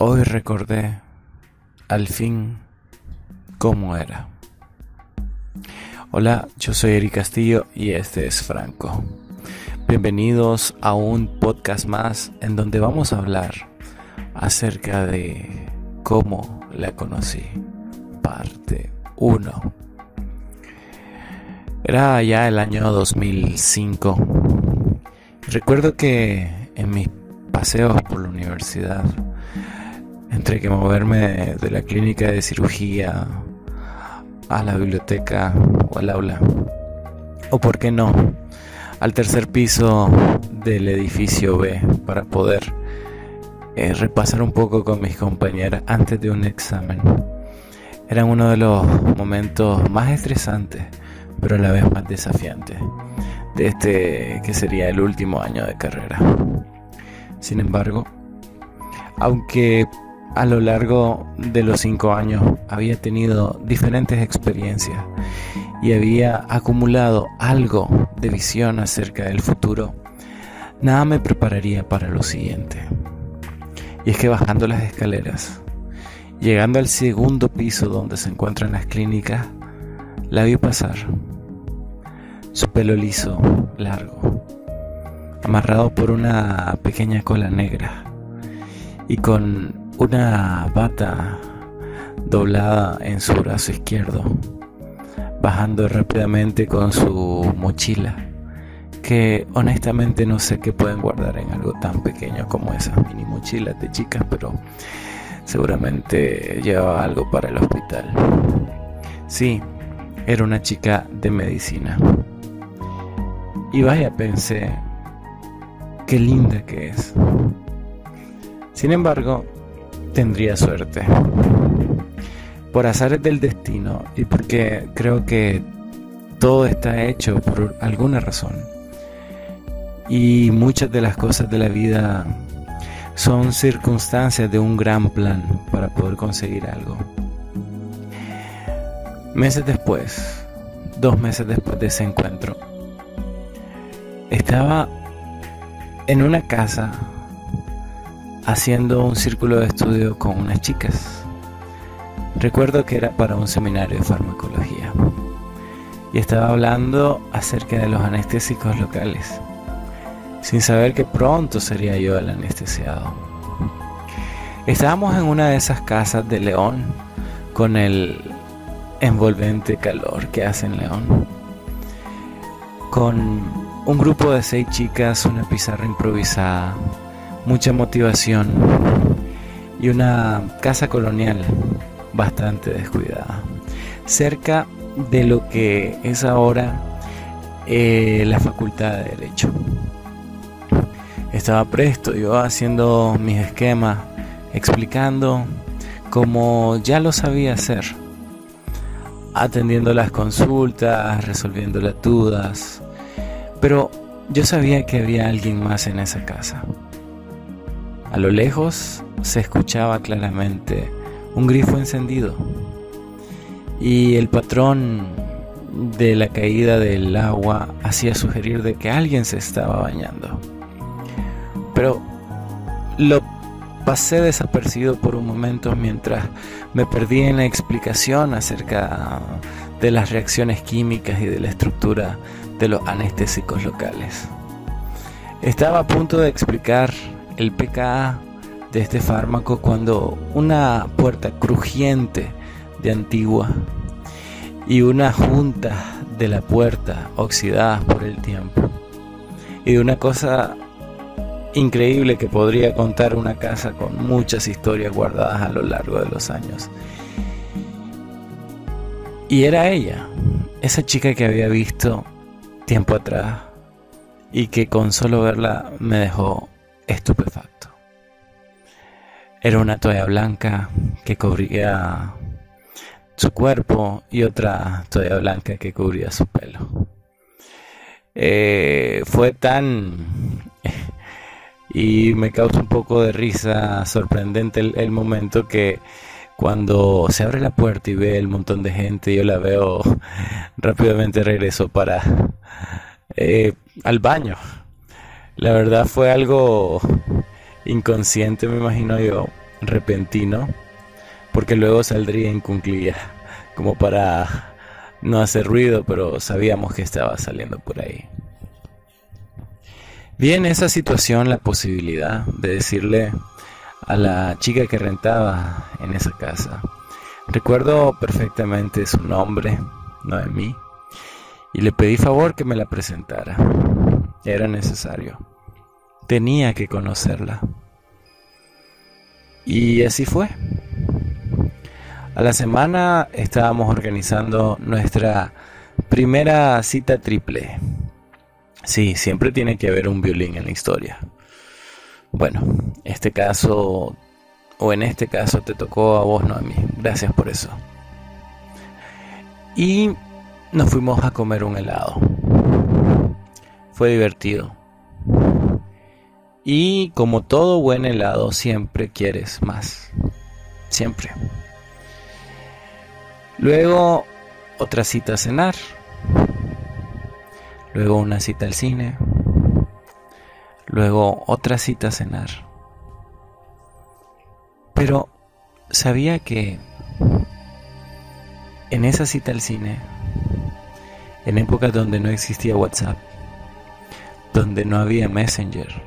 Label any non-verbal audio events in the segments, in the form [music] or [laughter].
Hoy recordé al fin cómo era. Hola, yo soy Eric Castillo y este es Franco. Bienvenidos a un podcast más en donde vamos a hablar acerca de cómo la conocí. Parte 1. Era ya el año 2005. Recuerdo que en mis paseos por la universidad entre que moverme de la clínica de cirugía a la biblioteca o al aula. O por qué no, al tercer piso del edificio B para poder eh, repasar un poco con mis compañeras antes de un examen. Eran uno de los momentos más estresantes, pero a la vez más desafiantes de este que sería el último año de carrera. Sin embargo, aunque a lo largo de los cinco años había tenido diferentes experiencias y había acumulado algo de visión acerca del futuro, nada me prepararía para lo siguiente. Y es que bajando las escaleras, llegando al segundo piso donde se encuentran las clínicas, la vi pasar. Su pelo liso, largo, amarrado por una pequeña cola negra y con una bata doblada en su brazo izquierdo, bajando rápidamente con su mochila, que honestamente no sé qué pueden guardar en algo tan pequeño como esas mini mochilas de chicas, pero seguramente llevaba algo para el hospital. Sí, era una chica de medicina. Y vaya, pensé, qué linda que es. Sin embargo, tendría suerte. Por azares del destino y porque creo que todo está hecho por alguna razón. Y muchas de las cosas de la vida son circunstancias de un gran plan para poder conseguir algo. Meses después, dos meses después de ese encuentro, estaba en una casa haciendo un círculo de estudio con unas chicas. Recuerdo que era para un seminario de farmacología y estaba hablando acerca de los anestésicos locales, sin saber que pronto sería yo el anestesiado. Estábamos en una de esas casas de León con el envolvente calor que hace en León, con un grupo de seis chicas, una pizarra improvisada, mucha motivación y una casa colonial bastante descuidada, cerca de lo que es ahora eh, la Facultad de Derecho. Estaba presto, yo haciendo mis esquemas, explicando como ya lo sabía hacer, atendiendo las consultas, resolviendo las dudas, pero yo sabía que había alguien más en esa casa. A lo lejos se escuchaba claramente un grifo encendido y el patrón de la caída del agua hacía sugerir de que alguien se estaba bañando. Pero lo pasé desapercibido por un momento mientras me perdí en la explicación acerca de las reacciones químicas y de la estructura de los anestésicos locales. Estaba a punto de explicar el pKa de este fármaco cuando una puerta crujiente de antigua y una junta de la puerta oxidadas por el tiempo y de una cosa increíble que podría contar una casa con muchas historias guardadas a lo largo de los años. Y era ella, esa chica que había visto tiempo atrás y que con solo verla me dejó estupefacto. Era una toalla blanca que cubría su cuerpo y otra toalla blanca que cubría su pelo. Eh, fue tan... [laughs] y me causa un poco de risa sorprendente el, momento que cuando se abre la puerta y ve el montón de gente, yo la veo [laughs] rápidamente regreso para eh, al baño la verdad fue algo inconsciente, me imagino yo, repentino, porque luego saldría en como para no hacer ruido, pero sabíamos que estaba saliendo por ahí. Vi en esa situación la posibilidad de decirle a la chica que rentaba en esa casa. Recuerdo perfectamente su nombre, Noemí, y le pedí favor que me la presentara. Era necesario. Tenía que conocerla. Y así fue. A la semana estábamos organizando nuestra primera cita triple. Sí, siempre tiene que haber un violín en la historia. Bueno, este caso, o en este caso te tocó a vos, no a mí. Gracias por eso. Y nos fuimos a comer un helado. Fue divertido. Y como todo buen helado, siempre quieres más. Siempre. Luego otra cita a cenar. Luego una cita al cine. Luego otra cita a cenar. Pero sabía que en esa cita al cine, en épocas donde no existía WhatsApp, donde no había Messenger,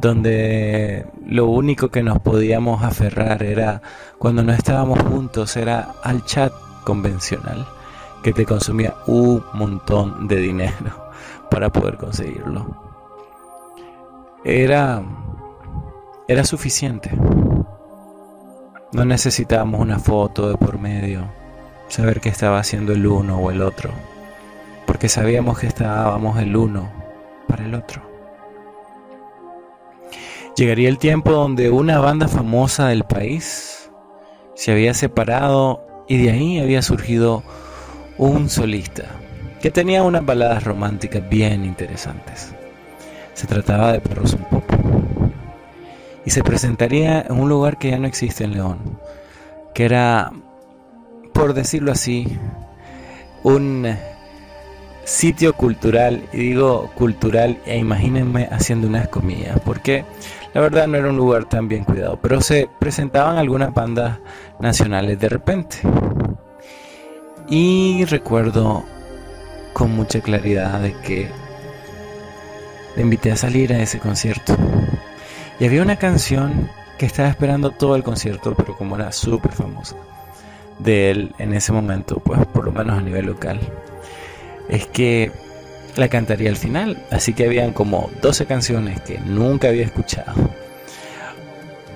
donde lo único que nos podíamos aferrar era cuando no estábamos juntos, era al chat convencional que te consumía un montón de dinero [laughs] para poder conseguirlo. Era era suficiente. No necesitábamos una foto de por medio, saber qué estaba haciendo el uno o el otro, porque sabíamos que estábamos el uno para el otro. Llegaría el tiempo donde una banda famosa del país se había separado y de ahí había surgido un solista que tenía unas baladas románticas bien interesantes. Se trataba de Perros un Pop y se presentaría en un lugar que ya no existe en León, que era, por decirlo así, un sitio cultural, y digo cultural, e imagínense haciendo unas comillas, porque la verdad no era un lugar tan bien cuidado, pero se presentaban algunas bandas nacionales de repente. Y recuerdo con mucha claridad de que le invité a salir a ese concierto. Y había una canción que estaba esperando todo el concierto, pero como era súper famosa de él en ese momento, pues por lo menos a nivel local, es que la cantaría al final. Así que habían como 12 canciones que nunca había escuchado.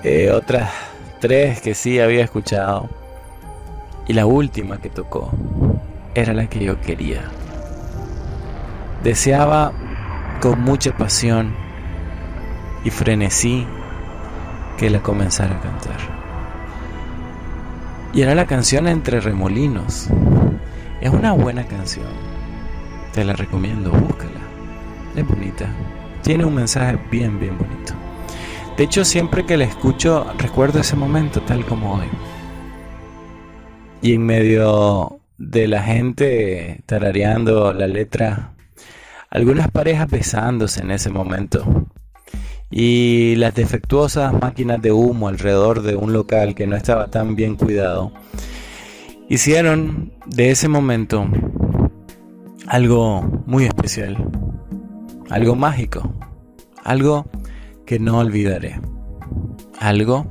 Eh, otras tres que sí había escuchado. Y la última que tocó era la que yo quería. Deseaba con mucha pasión y frenesí que la comenzara a cantar. Y era la canción Entre Remolinos. Es una buena canción te la recomiendo, búscala. Es bonita. Tiene un mensaje bien, bien bonito. De hecho, siempre que la escucho, recuerdo ese momento tal como hoy. Y en medio de la gente tarareando la letra, algunas parejas besándose en ese momento. Y las defectuosas máquinas de humo alrededor de un local que no estaba tan bien cuidado, hicieron de ese momento algo muy especial, algo mágico, algo que no olvidaré, algo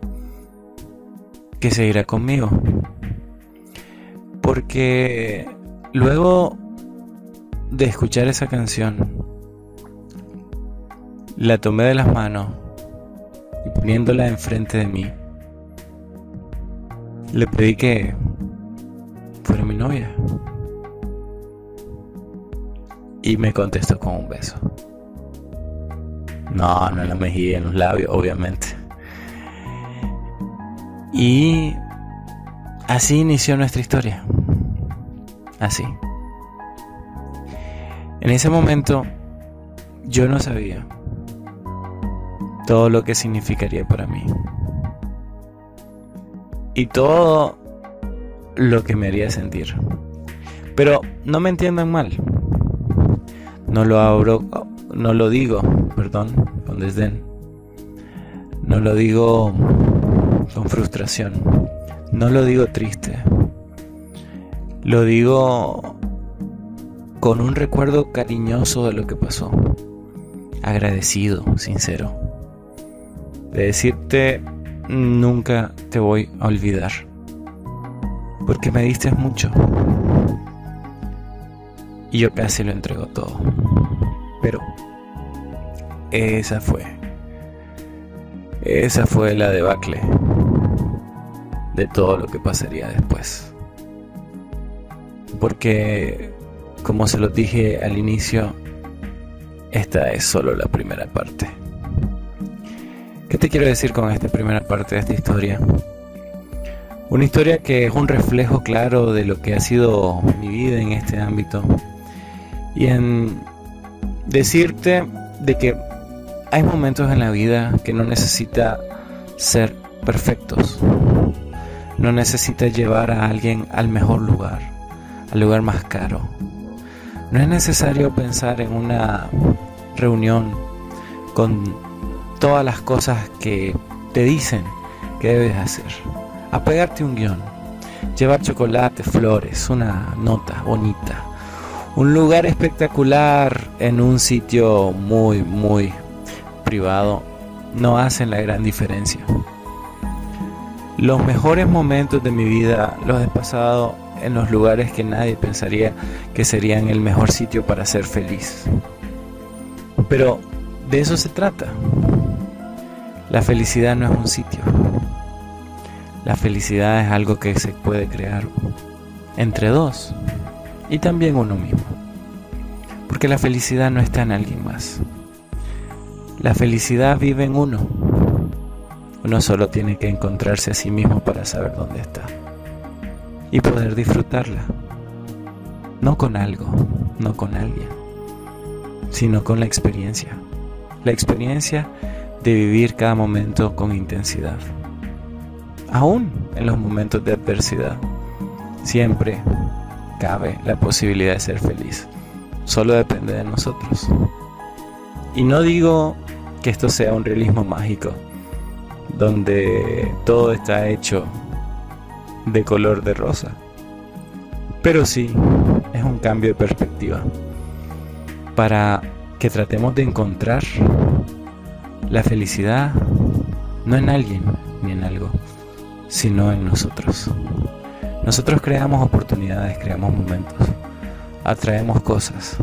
que seguirá conmigo. Porque luego de escuchar esa canción, la tomé de las manos y poniéndola enfrente de mí, le pedí que fuera mi novia. Y me contestó con un beso. No, no en la mejilla, en los labios, obviamente. Y así inició nuestra historia. Así. En ese momento yo no sabía todo lo que significaría para mí. Y todo lo que me haría sentir. Pero no me entiendan mal. No lo abro, no lo digo, perdón, con desdén. No lo digo con frustración. No lo digo triste. Lo digo con un recuerdo cariñoso de lo que pasó. Agradecido, sincero. De decirte, nunca te voy a olvidar. Porque me diste mucho. Y yo casi lo entrego todo. Pero esa fue. Esa fue la debacle de todo lo que pasaría después. Porque, como se lo dije al inicio, esta es solo la primera parte. ¿Qué te quiero decir con esta primera parte de esta historia? Una historia que es un reflejo claro de lo que ha sido mi vida en este ámbito. Y en decirte de que hay momentos en la vida que no necesita ser perfectos. No necesita llevar a alguien al mejor lugar, al lugar más caro. No es necesario pensar en una reunión con todas las cosas que te dicen que debes hacer. Apegarte un guion, llevar chocolate, flores, una nota bonita, un lugar espectacular en un sitio muy, muy privado no hacen la gran diferencia. Los mejores momentos de mi vida los he pasado en los lugares que nadie pensaría que serían el mejor sitio para ser feliz. Pero de eso se trata. La felicidad no es un sitio. La felicidad es algo que se puede crear entre dos y también uno mismo. Porque la felicidad no está en alguien más. La felicidad vive en uno. Uno solo tiene que encontrarse a sí mismo para saber dónde está y poder disfrutarla. No con algo, no con alguien, sino con la experiencia. La experiencia de vivir cada momento con intensidad. Aún en los momentos de adversidad, siempre cabe la posibilidad de ser feliz. Solo depende de nosotros. Y no digo que esto sea un realismo mágico, donde todo está hecho de color de rosa. Pero sí, es un cambio de perspectiva para que tratemos de encontrar la felicidad no en alguien ni en algo, sino en nosotros. Nosotros creamos oportunidades, creamos momentos, atraemos cosas.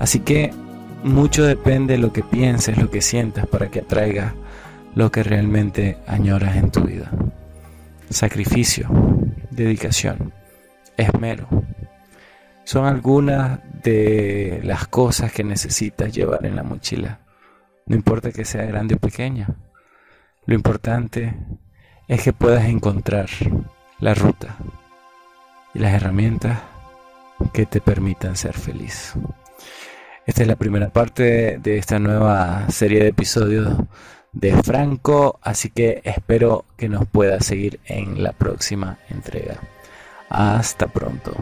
Así que mucho depende de lo que pienses, lo que sientas para que atraiga lo que realmente añoras en tu vida. Sacrificio, dedicación, esmero. Son algunas de las cosas que necesitas llevar en la mochila. No importa que sea grande o pequeña. Lo importante es que puedas encontrar la ruta y las herramientas que te permitan ser feliz. Esta es la primera parte de esta nueva serie de episodios de Franco, así que espero que nos pueda seguir en la próxima entrega. Hasta pronto.